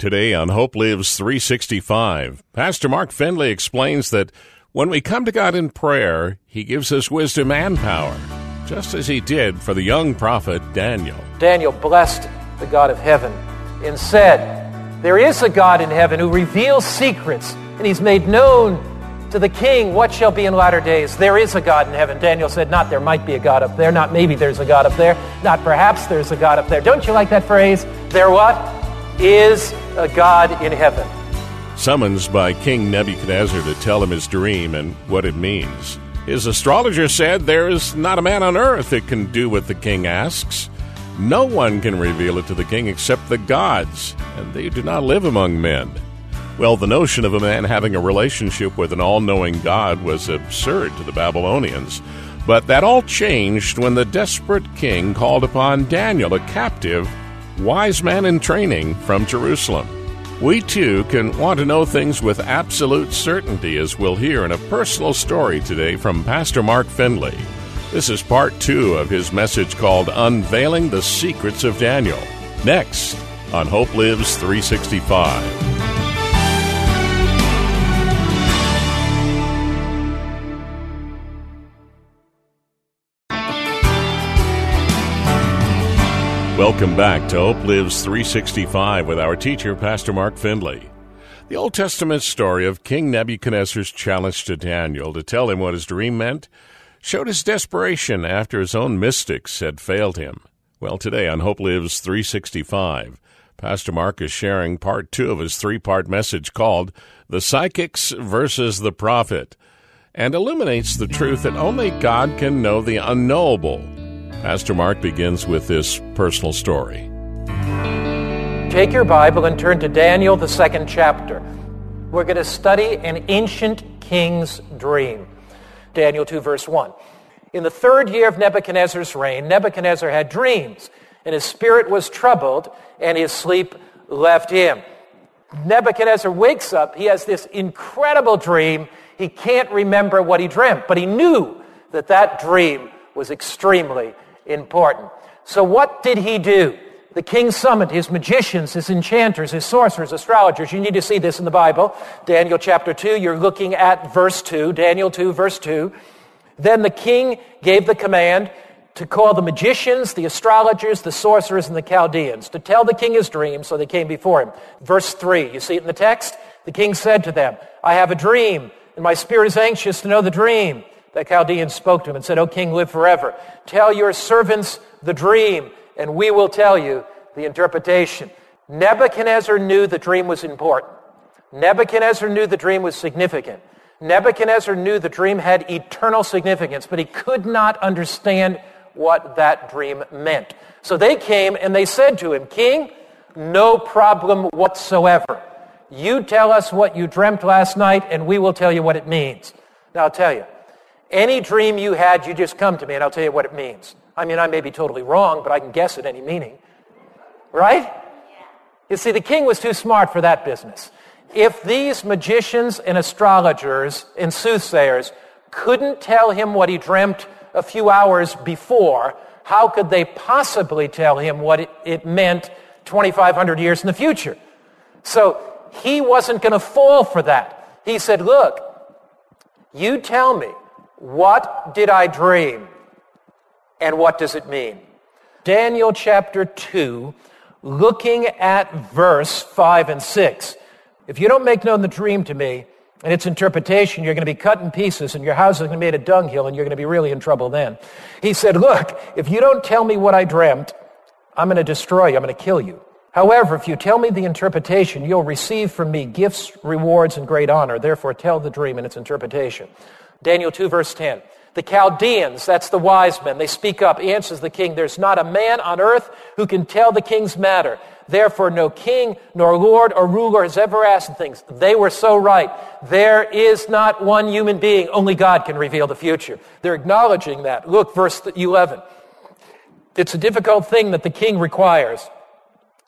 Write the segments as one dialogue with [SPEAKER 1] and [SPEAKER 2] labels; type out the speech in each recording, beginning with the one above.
[SPEAKER 1] Today on Hope Lives 365, Pastor Mark Finley explains that when we come to God in prayer, He gives us wisdom and power, just as He did for the young prophet Daniel.
[SPEAKER 2] Daniel blessed the God of heaven and said, There is a God in heaven who reveals secrets, and He's made known to the king what shall be in latter days. There is a God in heaven. Daniel said, Not there might be a God up there, not maybe there's a God up there, not perhaps there's a God up there. Don't you like that phrase? There what? Is a God in heaven.
[SPEAKER 1] Summons by King Nebuchadnezzar to tell him his dream and what it means. His astrologer said there is not a man on earth that can do what the king asks. No one can reveal it to the king except the gods, and they do not live among men. Well, the notion of a man having a relationship with an all knowing God was absurd to the Babylonians. But that all changed when the desperate king called upon Daniel, a captive, wise man in training from Jerusalem. We too can want to know things with absolute certainty, as we'll hear in a personal story today from Pastor Mark Finley. This is part two of his message called Unveiling the Secrets of Daniel. Next on Hope Lives 365. Welcome back to Hope Lives 365 with our teacher, Pastor Mark Finley. The Old Testament story of King Nebuchadnezzar's challenge to Daniel to tell him what his dream meant showed his desperation after his own mystics had failed him. Well, today on Hope Lives 365, Pastor Mark is sharing part two of his three part message called The Psychics versus the Prophet and illuminates the truth that only God can know the unknowable Pastor Mark begins with this personal story.
[SPEAKER 2] Take your Bible and turn to Daniel, the second chapter. We're going to study an ancient king's dream. Daniel 2, verse 1. In the third year of Nebuchadnezzar's reign, Nebuchadnezzar had dreams, and his spirit was troubled, and his sleep left him. Nebuchadnezzar wakes up. He has this incredible dream. He can't remember what he dreamt, but he knew that that dream was extremely important. So, what did he do? The king summoned his magicians, his enchanters, his sorcerers, astrologers. You need to see this in the Bible. Daniel chapter 2, you're looking at verse 2. Daniel 2, verse 2. Then the king gave the command to call the magicians, the astrologers, the sorcerers, and the Chaldeans to tell the king his dream, so they came before him. Verse 3, you see it in the text? The king said to them, I have a dream, and my spirit is anxious to know the dream. The Chaldean spoke to him and said, O king, live forever. Tell your servants the dream, and we will tell you the interpretation. Nebuchadnezzar knew the dream was important. Nebuchadnezzar knew the dream was significant. Nebuchadnezzar knew the dream had eternal significance, but he could not understand what that dream meant. So they came and they said to him, King, no problem whatsoever. You tell us what you dreamt last night, and we will tell you what it means. Now, I'll tell you, any dream you had, you just come to me and I'll tell you what it means. I mean, I may be totally wrong, but I can guess at any meaning. Right? You see, the king was too smart for that business. If these magicians and astrologers and soothsayers couldn't tell him what he dreamt a few hours before, how could they possibly tell him what it, it meant 2,500 years in the future? So he wasn't going to fall for that. He said, Look, you tell me what did I dream? And what does it mean? Daniel chapter 2, looking at verse 5 and 6. If you don't make known the dream to me and its interpretation, you're going to be cut in pieces and your house is going to be made a dunghill and you're going to be really in trouble then. He said, Look, if you don't tell me what I dreamt, I'm going to destroy you, I'm going to kill you. However, if you tell me the interpretation, you'll receive from me gifts, rewards, and great honor. Therefore, tell the dream and its interpretation. Daniel 2, verse 10. The Chaldeans, that's the wise men, they speak up, answers the king, There's not a man on earth who can tell the king's matter. Therefore, no king, nor lord, or ruler has ever asked things. They were so right. There is not one human being. Only God can reveal the future. They're acknowledging that. Look, verse 11. It's a difficult thing that the king requires.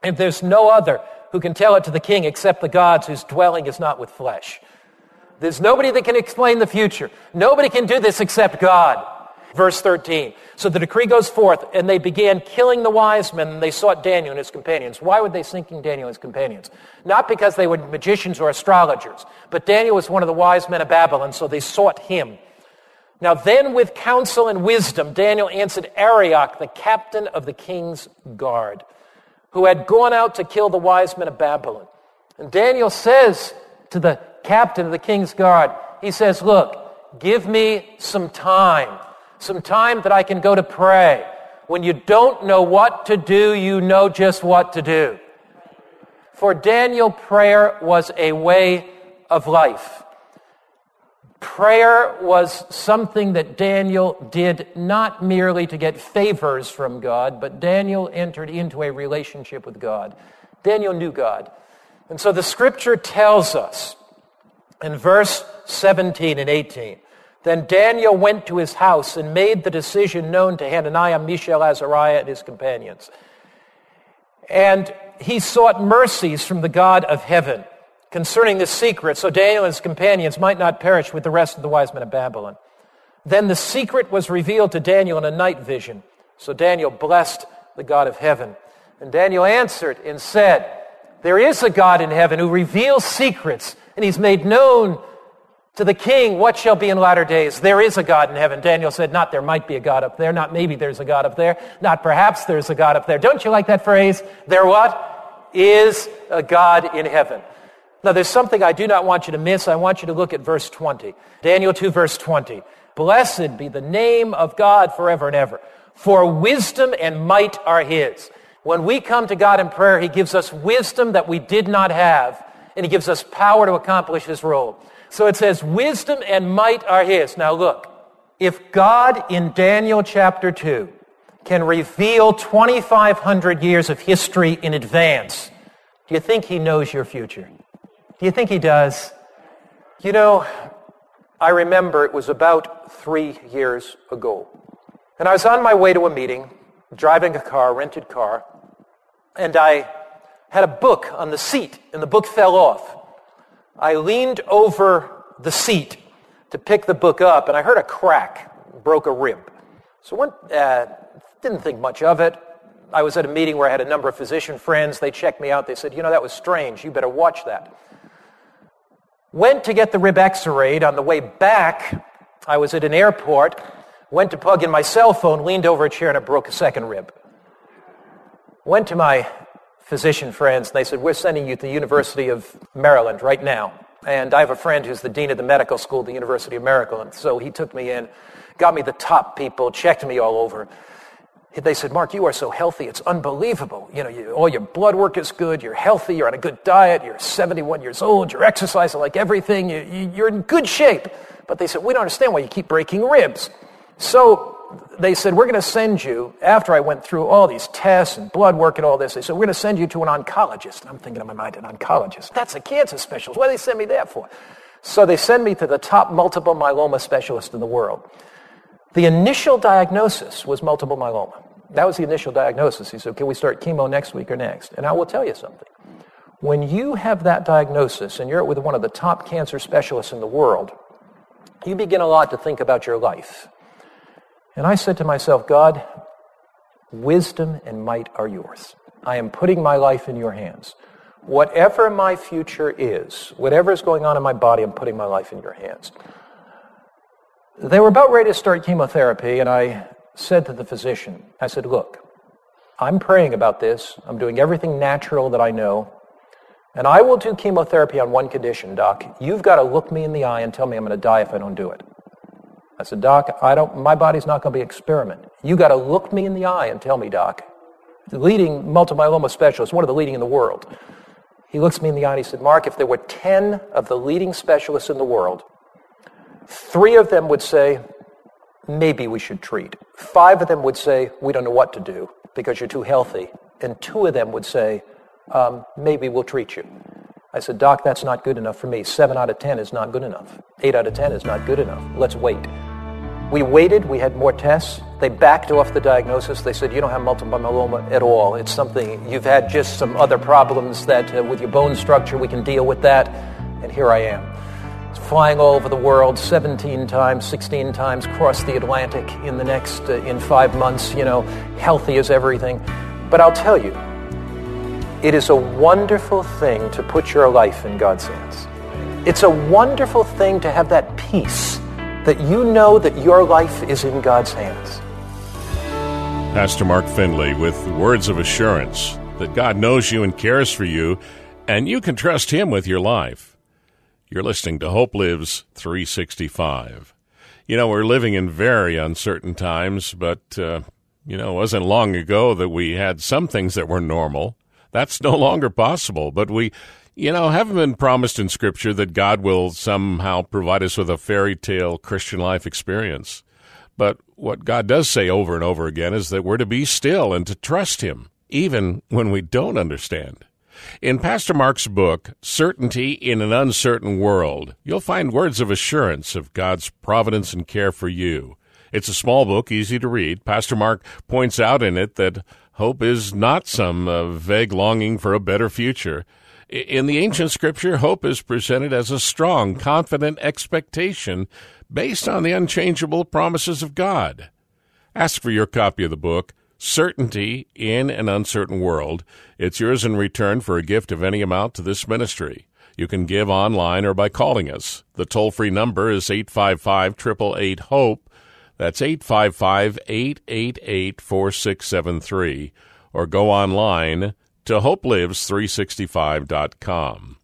[SPEAKER 2] And there's no other who can tell it to the king except the gods whose dwelling is not with flesh. There's nobody that can explain the future. Nobody can do this except God. Verse 13. So the decree goes forth, and they began killing the wise men, and they sought Daniel and his companions. Why would they seeking Daniel and his companions? Not because they were magicians or astrologers, but Daniel was one of the wise men of Babylon, so they sought him. Now then, with counsel and wisdom, Daniel answered Arioch, the captain of the king's guard, who had gone out to kill the wise men of Babylon. And Daniel says to the captain of the king's guard, he says, Look, give me some time some time that I can go to pray. When you don't know what to do, you know just what to do. For Daniel, prayer was a way of life. Prayer was something that Daniel did not merely to get favors from God, but Daniel entered into a relationship with God. Daniel knew God. And so the scripture tells us in verse 17 and 18 then Daniel went to his house and made the decision known to Hananiah, Mishael, Azariah, and his companions. And he sought mercies from the God of heaven concerning the secret, so Daniel and his companions might not perish with the rest of the wise men of Babylon. Then the secret was revealed to Daniel in a night vision. So Daniel blessed the God of heaven. And Daniel answered and said, There is a God in heaven who reveals secrets, and he's made known to the king, what shall be in latter days? There is a God in heaven. Daniel said, not there might be a God up there, not maybe there's a God up there, not perhaps there's a God up there. Don't you like that phrase? There what? Is a God in heaven. Now there's something I do not want you to miss. I want you to look at verse 20. Daniel 2 verse 20. Blessed be the name of God forever and ever. For wisdom and might are his. When we come to God in prayer, he gives us wisdom that we did not have, and he gives us power to accomplish his role. So it says, wisdom and might are his. Now look, if God in Daniel chapter 2 can reveal 2,500 years of history in advance, do you think he knows your future? Do you think he does? You know, I remember it was about three years ago. And I was on my way to a meeting, driving a car, rented car, and I had a book on the seat, and the book fell off. I leaned over the seat to pick the book up, and I heard a crack, broke a rib. So went, uh, didn't think much of it. I was at a meeting where I had a number of physician friends. They checked me out. They said, you know, that was strange. You better watch that. Went to get the rib x-rayed. On the way back, I was at an airport, went to plug in my cell phone, leaned over a chair, and I broke a second rib. Went to my physician friends, and they said, We're sending you to the University of Maryland right now. And I have a friend who's the dean of the medical school at the University of Maryland. So he took me in, got me the top people, checked me all over. They said, Mark, you are so healthy. It's unbelievable. You know, you, all your blood work is good. You're healthy. You're on a good diet. You're 71 years old. You're exercising like everything. You, you, you're in good shape. But they said, we don't understand why you keep breaking ribs. So they said, We're going to send you, after I went through all these tests and blood work and all this, they said, We're going to send you to an oncologist. And I'm thinking in my mind, an oncologist. That's a cancer specialist. What do they send me there for? So they send me to the top multiple myeloma specialist in the world. The initial diagnosis was multiple myeloma. That was the initial diagnosis. He said, Can we start chemo next week or next? And I will tell you something. When you have that diagnosis and you're with one of the top cancer specialists in the world, you begin a lot to think about your life. And I said to myself, God, wisdom and might are yours. I am putting my life in your hands. Whatever my future is, whatever is going on in my body, I'm putting my life in your hands. They were about ready to start chemotherapy, and I said to the physician, I said, Look, I'm praying about this. I'm doing everything natural that I know. And I will do chemotherapy on one condition, Doc. You've got to look me in the eye and tell me I'm going to die if I don't do it. I said, Doc, I don't, my body's not going to be an experiment. You got to look me in the eye and tell me, Doc. The leading multiple myeloma specialist, one of the leading in the world. He looks me in the eye and he said, Mark, if there were 10 of the leading specialists in the world, three of them would say, maybe we should treat. Five of them would say, we don't know what to do because you're too healthy. And two of them would say, um, maybe we'll treat you. I said, Doc, that's not good enough for me. Seven out of ten is not good enough. Eight out of ten is not good enough. Let's wait. We waited. We had more tests. They backed off the diagnosis. They said, you don't have multiple myeloma at all. It's something, you've had just some other problems that uh, with your bone structure, we can deal with that. And here I am. Flying all over the world 17 times, 16 times, across the Atlantic in the next, uh, in five months, you know, healthy as everything. But I'll tell you, it is a wonderful thing to put your life in God's hands. It's a wonderful thing to have that peace that you know that your life is in God's hands.
[SPEAKER 1] Pastor Mark Finley with words of assurance that God knows you and cares for you, and you can trust Him with your life. You're listening to Hope Lives 365. You know, we're living in very uncertain times, but, uh, you know, it wasn't long ago that we had some things that were normal. That's no longer possible. But we, you know, haven't been promised in Scripture that God will somehow provide us with a fairy tale Christian life experience. But what God does say over and over again is that we're to be still and to trust Him, even when we don't understand. In Pastor Mark's book, Certainty in an Uncertain World, you'll find words of assurance of God's providence and care for you. It's a small book, easy to read. Pastor Mark points out in it that Hope is not some uh, vague longing for a better future. In the ancient scripture, hope is presented as a strong, confident expectation based on the unchangeable promises of God. Ask for your copy of the book, Certainty in an Uncertain World. It's yours in return for a gift of any amount to this ministry. You can give online or by calling us. The toll free number is 855 888 HOPE. That's 855 888 4673. Or go online to hopelives365.com.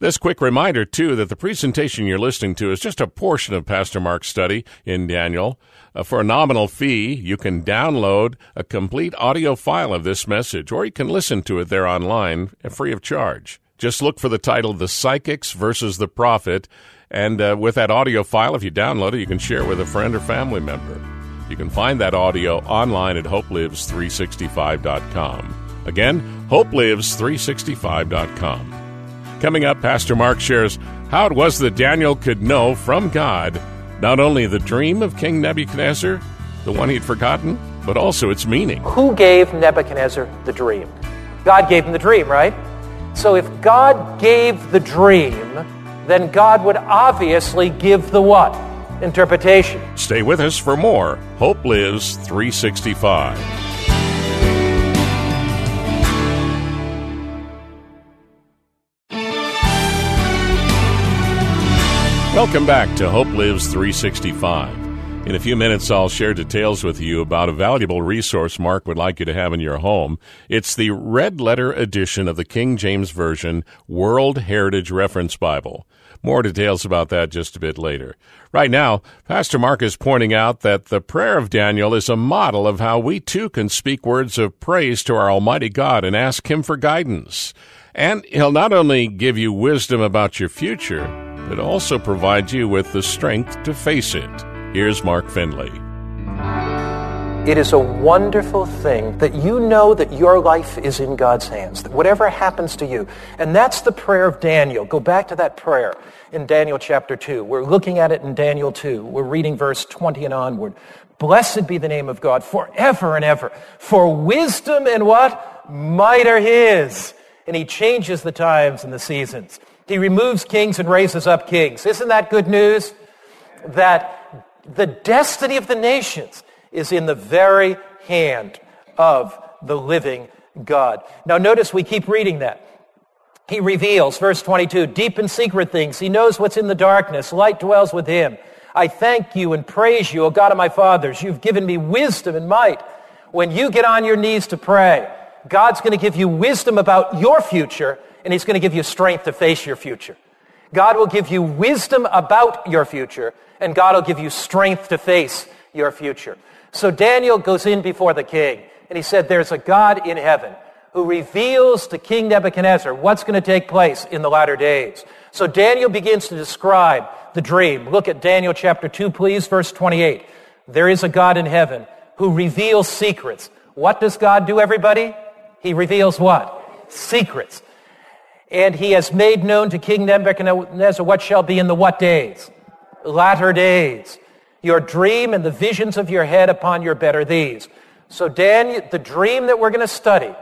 [SPEAKER 1] This quick reminder, too, that the presentation you're listening to is just a portion of Pastor Mark's study in Daniel. Uh, for a nominal fee, you can download a complete audio file of this message, or you can listen to it there online free of charge. Just look for the title The Psychics versus the Prophet and uh, with that audio file, if you download it, you can share it with a friend or family member. You can find that audio online at hopelives365.com. Again, hopelives365.com. Coming up, Pastor Mark shares how it was that Daniel could know from God not only the dream of King Nebuchadnezzar, the one he'd forgotten, but also its meaning.
[SPEAKER 2] Who gave Nebuchadnezzar the dream? God gave him the dream, right? So if God gave the dream, then God would obviously give the what? Interpretation.
[SPEAKER 1] Stay with us for more Hope Lives 365. Welcome back to Hope Lives 365. In a few minutes, I'll share details with you about a valuable resource Mark would like you to have in your home. It's the red letter edition of the King James Version World Heritage Reference Bible. More details about that just a bit later. Right now, Pastor Mark is pointing out that the prayer of Daniel is a model of how we too can speak words of praise to our Almighty God and ask Him for guidance. And He'll not only give you wisdom about your future, but also provide you with the strength to face it. Here's Mark Finley.
[SPEAKER 2] It is a wonderful thing that you know that your life is in God's hands, that whatever happens to you. And that's the prayer of Daniel. Go back to that prayer in Daniel chapter 2. We're looking at it in Daniel 2. We're reading verse 20 and onward. Blessed be the name of God forever and ever. For wisdom and what? Might are his. And he changes the times and the seasons. He removes kings and raises up kings. Isn't that good news? That the destiny of the nations is in the very hand of the living God. Now, notice we keep reading that. He reveals, verse 22, deep and secret things. He knows what's in the darkness. Light dwells with him. I thank you and praise you, O God of my fathers. You've given me wisdom and might. When you get on your knees to pray, God's going to give you wisdom about your future, and He's going to give you strength to face your future. God will give you wisdom about your future, and God will give you strength to face your future. So Daniel goes in before the king, and he said, There's a God in heaven who reveals to King Nebuchadnezzar what's going to take place in the latter days. So Daniel begins to describe the dream. Look at Daniel chapter 2, please, verse 28. There is a God in heaven who reveals secrets. What does God do, everybody? He reveals what? Secrets. And he has made known to King Nebuchadnezzar what shall be in the what days? Latter days. Your dream and the visions of your head upon your bed are these. So Daniel, the dream that we're going to study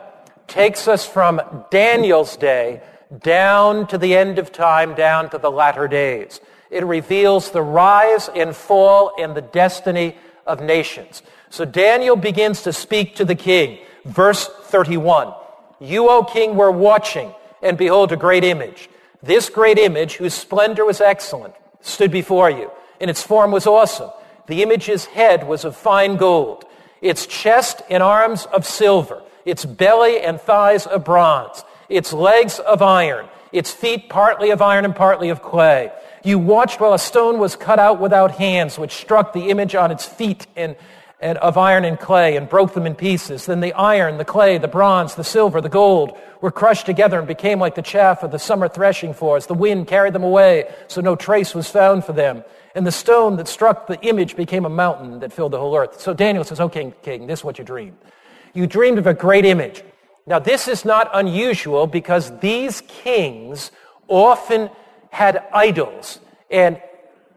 [SPEAKER 2] takes us from Daniel's day down to the end of time, down to the latter days. It reveals the rise and fall and the destiny of nations. So Daniel begins to speak to the king. Verse 31. You, O king, were watching, and behold, a great image. This great image, whose splendor was excellent, stood before you, and its form was awesome. The image's head was of fine gold, its chest and arms of silver, its belly and thighs of bronze, its legs of iron, its feet partly of iron and partly of clay. You watched while a stone was cut out without hands, which struck the image on its feet and, and of iron and clay and broke them in pieces. Then the iron, the clay, the bronze, the silver, the gold were crushed together and became like the chaff of the summer threshing floors. The wind carried them away, so no trace was found for them. And the stone that struck the image became a mountain that filled the whole earth. So Daniel says, Okay, king, this is what you dreamed. You dreamed of a great image. Now, this is not unusual because these kings often had idols. And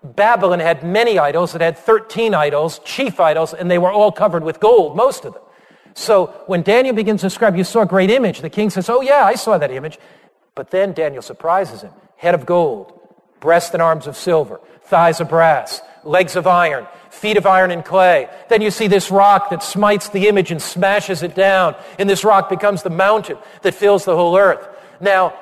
[SPEAKER 2] Babylon had many idols. It had 13 idols, chief idols, and they were all covered with gold, most of them. So when Daniel begins to describe, you saw a great image, the king says, Oh, yeah, I saw that image. But then Daniel surprises him head of gold, breast and arms of silver, thighs of brass, legs of iron, feet of iron and clay. Then you see this rock that smites the image and smashes it down, and this rock becomes the mountain that fills the whole earth. Now,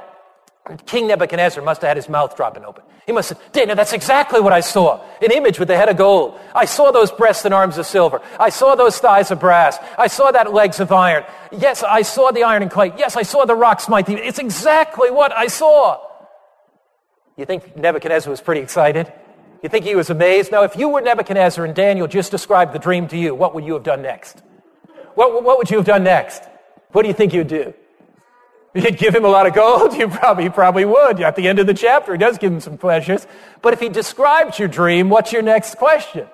[SPEAKER 2] King Nebuchadnezzar must have had his mouth dropping open. He must have, Daniel, that's exactly what I saw. An image with the head of gold. I saw those breasts and arms of silver. I saw those thighs of brass. I saw that legs of iron. Yes, I saw the iron and clay. Yes, I saw the rock smite it's exactly what I saw. You think Nebuchadnezzar was pretty excited? You think he was amazed? Now, if you were Nebuchadnezzar and Daniel just described the dream to you, what would you have done next? What, what would you have done next? What do you think you'd do? You'd give him a lot of gold? You probably, probably would. At the end of the chapter, he does give him some pleasures. But if he describes your dream, what's your next question?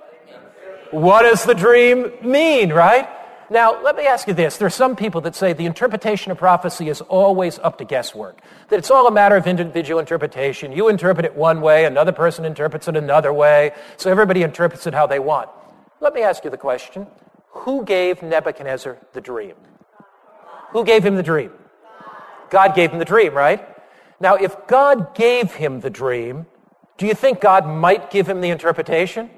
[SPEAKER 2] What does the dream mean, right? Now, let me ask you this. There are some people that say the interpretation of prophecy is always up to guesswork, that it's all a matter of individual interpretation. You interpret it one way, another person interprets it another way, so everybody interprets it how they want. Let me ask you the question Who gave Nebuchadnezzar the dream? Who gave him the dream? God gave him the dream, right? Now, if God gave him the dream, do you think God might give him the interpretation?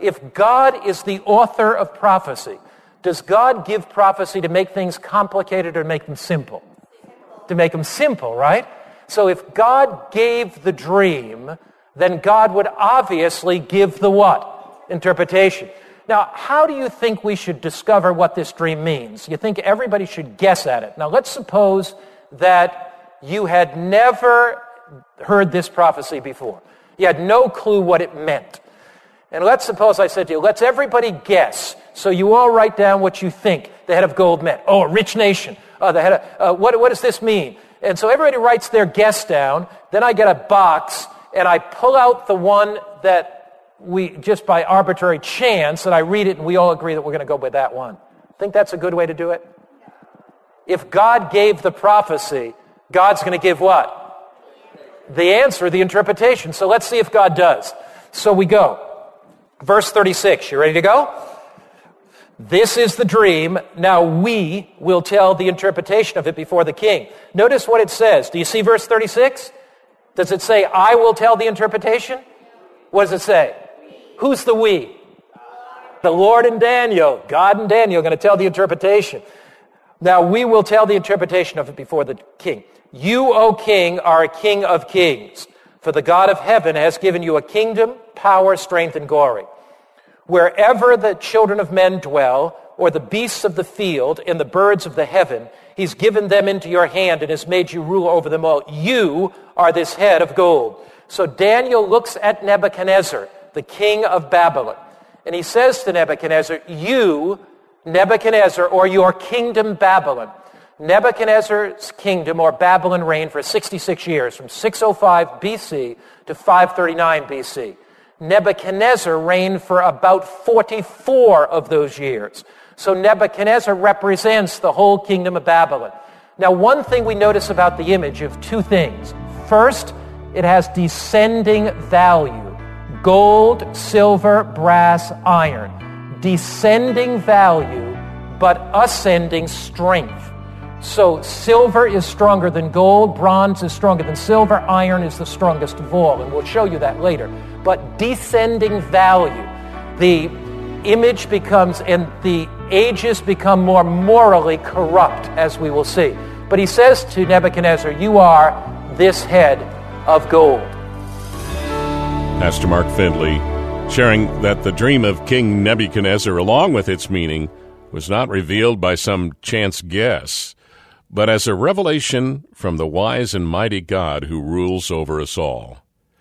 [SPEAKER 2] If God is the author of prophecy, does God give prophecy to make things complicated or make them simple? To make them simple, right? So if God gave the dream, then God would obviously give the what? Interpretation. Now, how do you think we should discover what this dream means? You think everybody should guess at it. Now, let's suppose that you had never heard this prophecy before. You had no clue what it meant. And let's suppose I said to you, let's everybody guess. So you all write down what you think the head of gold meant. Oh, a rich nation. Uh, the head of, uh, what, what does this mean? And so everybody writes their guess down. Then I get a box and I pull out the one that we, just by arbitrary chance, and I read it and we all agree that we're going to go with that one. Think that's a good way to do it? If God gave the prophecy, God's going to give what? The answer, the interpretation. So let's see if God does. So we go. Verse 36. You ready to go? This is the dream. Now we will tell the interpretation of it before the king. Notice what it says. Do you see verse 36? Does it say, I will tell the interpretation? What does it say? Who's the we? The Lord and Daniel. God and Daniel are going to tell the interpretation. Now we will tell the interpretation of it before the king. You, O king, are a king of kings, for the God of heaven has given you a kingdom, power, strength, and glory. Wherever the children of men dwell, or the beasts of the field and the birds of the heaven, he's given them into your hand and has made you rule over them all. You are this head of gold. So Daniel looks at Nebuchadnezzar, the king of Babylon, and he says to Nebuchadnezzar, You Nebuchadnezzar or your kingdom Babylon. Nebuchadnezzar's kingdom or Babylon reigned for 66 years, from 605 BC to 539 BC. Nebuchadnezzar reigned for about 44 of those years. So Nebuchadnezzar represents the whole kingdom of Babylon. Now, one thing we notice about the image of two things. First, it has descending value gold, silver, brass, iron. Descending value, but ascending strength. So, silver is stronger than gold, bronze is stronger than silver, iron is the strongest of all, and we'll show you that later. But descending value, the image becomes, and the ages become more morally corrupt, as we will see. But he says to Nebuchadnezzar, You are this head of gold.
[SPEAKER 1] Pastor Mark Finley sharing that the dream of King Nebuchadnezzar, along with its meaning, was not revealed by some chance guess, but as a revelation from the wise and mighty God who rules over us all.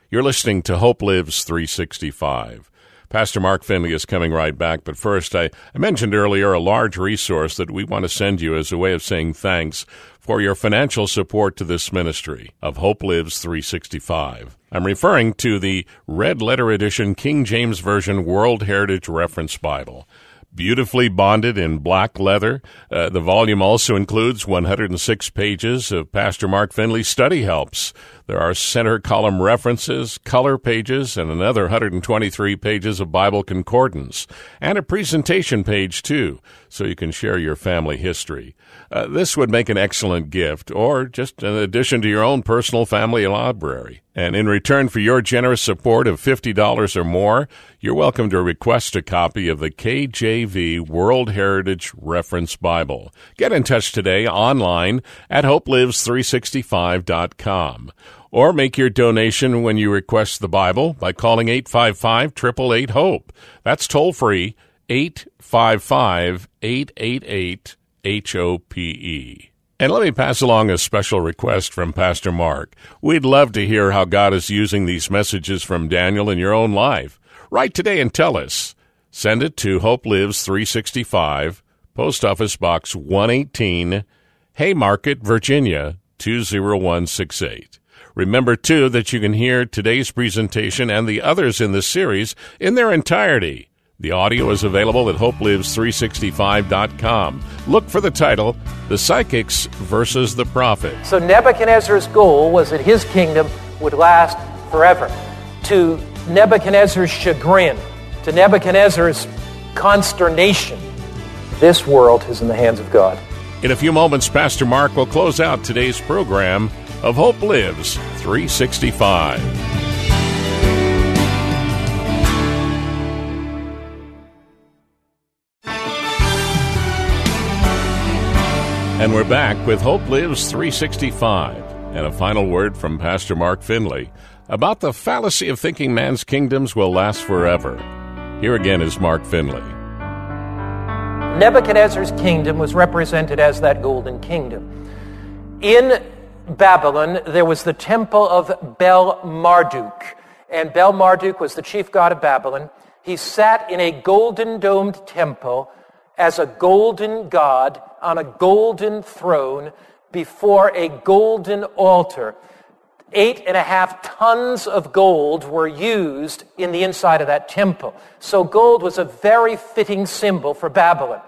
[SPEAKER 1] You're listening to Hope Lives 365. Pastor Mark Finley is coming right back, but first, I, I mentioned earlier a large resource that we want to send you as a way of saying thanks for your financial support to this ministry of Hope Lives 365. I'm referring to the Red Letter Edition King James Version World Heritage Reference Bible beautifully bonded in black leather. Uh, the volume also includes 106 pages of Pastor Mark Finley's study helps. There are center column references, color pages, and another 123 pages of Bible concordance, and a presentation page too, so you can share your family history. Uh, this would make an excellent gift, or just an addition to your own personal family library. And in return for your generous support of $50 or more, you're welcome to request a copy of the KJV World Heritage Reference Bible. Get in touch today online at hopelives365.com. Or make your donation when you request the Bible by calling 855 888 HOPE. That's toll free 855 888 H O P E. And let me pass along a special request from Pastor Mark. We'd love to hear how God is using these messages from Daniel in your own life. Write today and tell us. Send it to Hope Lives 365, Post Office Box 118, Haymarket, Virginia 20168. Remember, too, that you can hear today's presentation and the others in this series in their entirety the audio is available at hopelives365.com. Look for the title, The Psychics versus the Prophet.
[SPEAKER 2] So Nebuchadnezzar's goal was that his kingdom would last forever. To Nebuchadnezzar's chagrin, to Nebuchadnezzar's consternation, this world is in the hands of God.
[SPEAKER 1] In a few moments, Pastor Mark will close out today's program of Hope Lives 365. And we're back with Hope Lives 365 and a final word from Pastor Mark Finley about the fallacy of thinking man's kingdoms will last forever. Here again is Mark Finley.
[SPEAKER 2] Nebuchadnezzar's kingdom was represented as that golden kingdom. In Babylon, there was the temple of Bel Marduk, and Bel Marduk was the chief god of Babylon. He sat in a golden domed temple as a golden god on a golden throne before a golden altar. Eight and a half tons of gold were used in the inside of that temple. So, gold was a very fitting symbol for Babylon.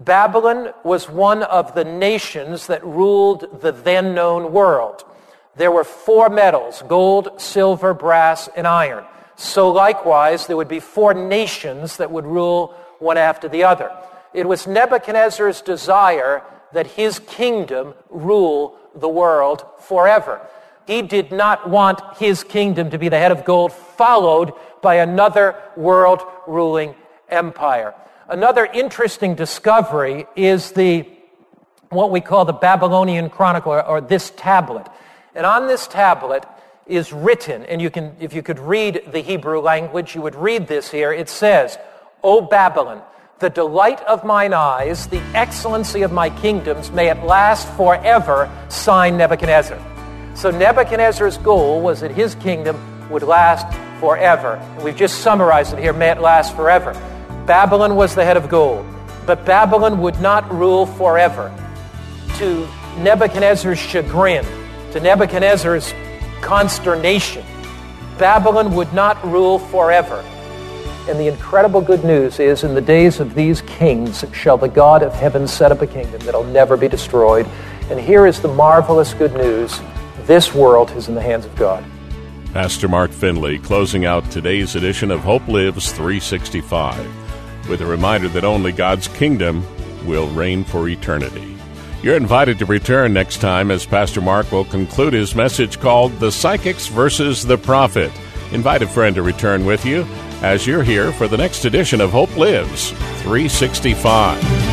[SPEAKER 2] Babylon was one of the nations that ruled the then known world. There were four metals gold, silver, brass, and iron. So, likewise, there would be four nations that would rule one after the other. It was Nebuchadnezzar's desire that his kingdom rule the world forever. He did not want his kingdom to be the head of gold, followed by another world ruling empire. Another interesting discovery is the what we call the Babylonian Chronicle, or, or this tablet. And on this tablet is written, and you can, if you could read the Hebrew language, you would read this here. It says, O Babylon, the delight of mine eyes, the excellency of my kingdoms, may it last forever, signed Nebuchadnezzar. So Nebuchadnezzar's goal was that his kingdom would last forever. And we've just summarized it here, may it last forever. Babylon was the head of gold, but Babylon would not rule forever. To Nebuchadnezzar's chagrin, to Nebuchadnezzar's consternation, Babylon would not rule forever. And the incredible good news is in the days of these kings shall the God of heaven set up a kingdom that'll never be destroyed. And here is the marvelous good news this world is in the hands of God.
[SPEAKER 1] Pastor Mark Finley closing out today's edition of Hope Lives 365 with a reminder that only God's kingdom will reign for eternity. You're invited to return next time as Pastor Mark will conclude his message called The Psychics versus the Prophet. Invite a friend to return with you as you're here for the next edition of Hope Lives 365.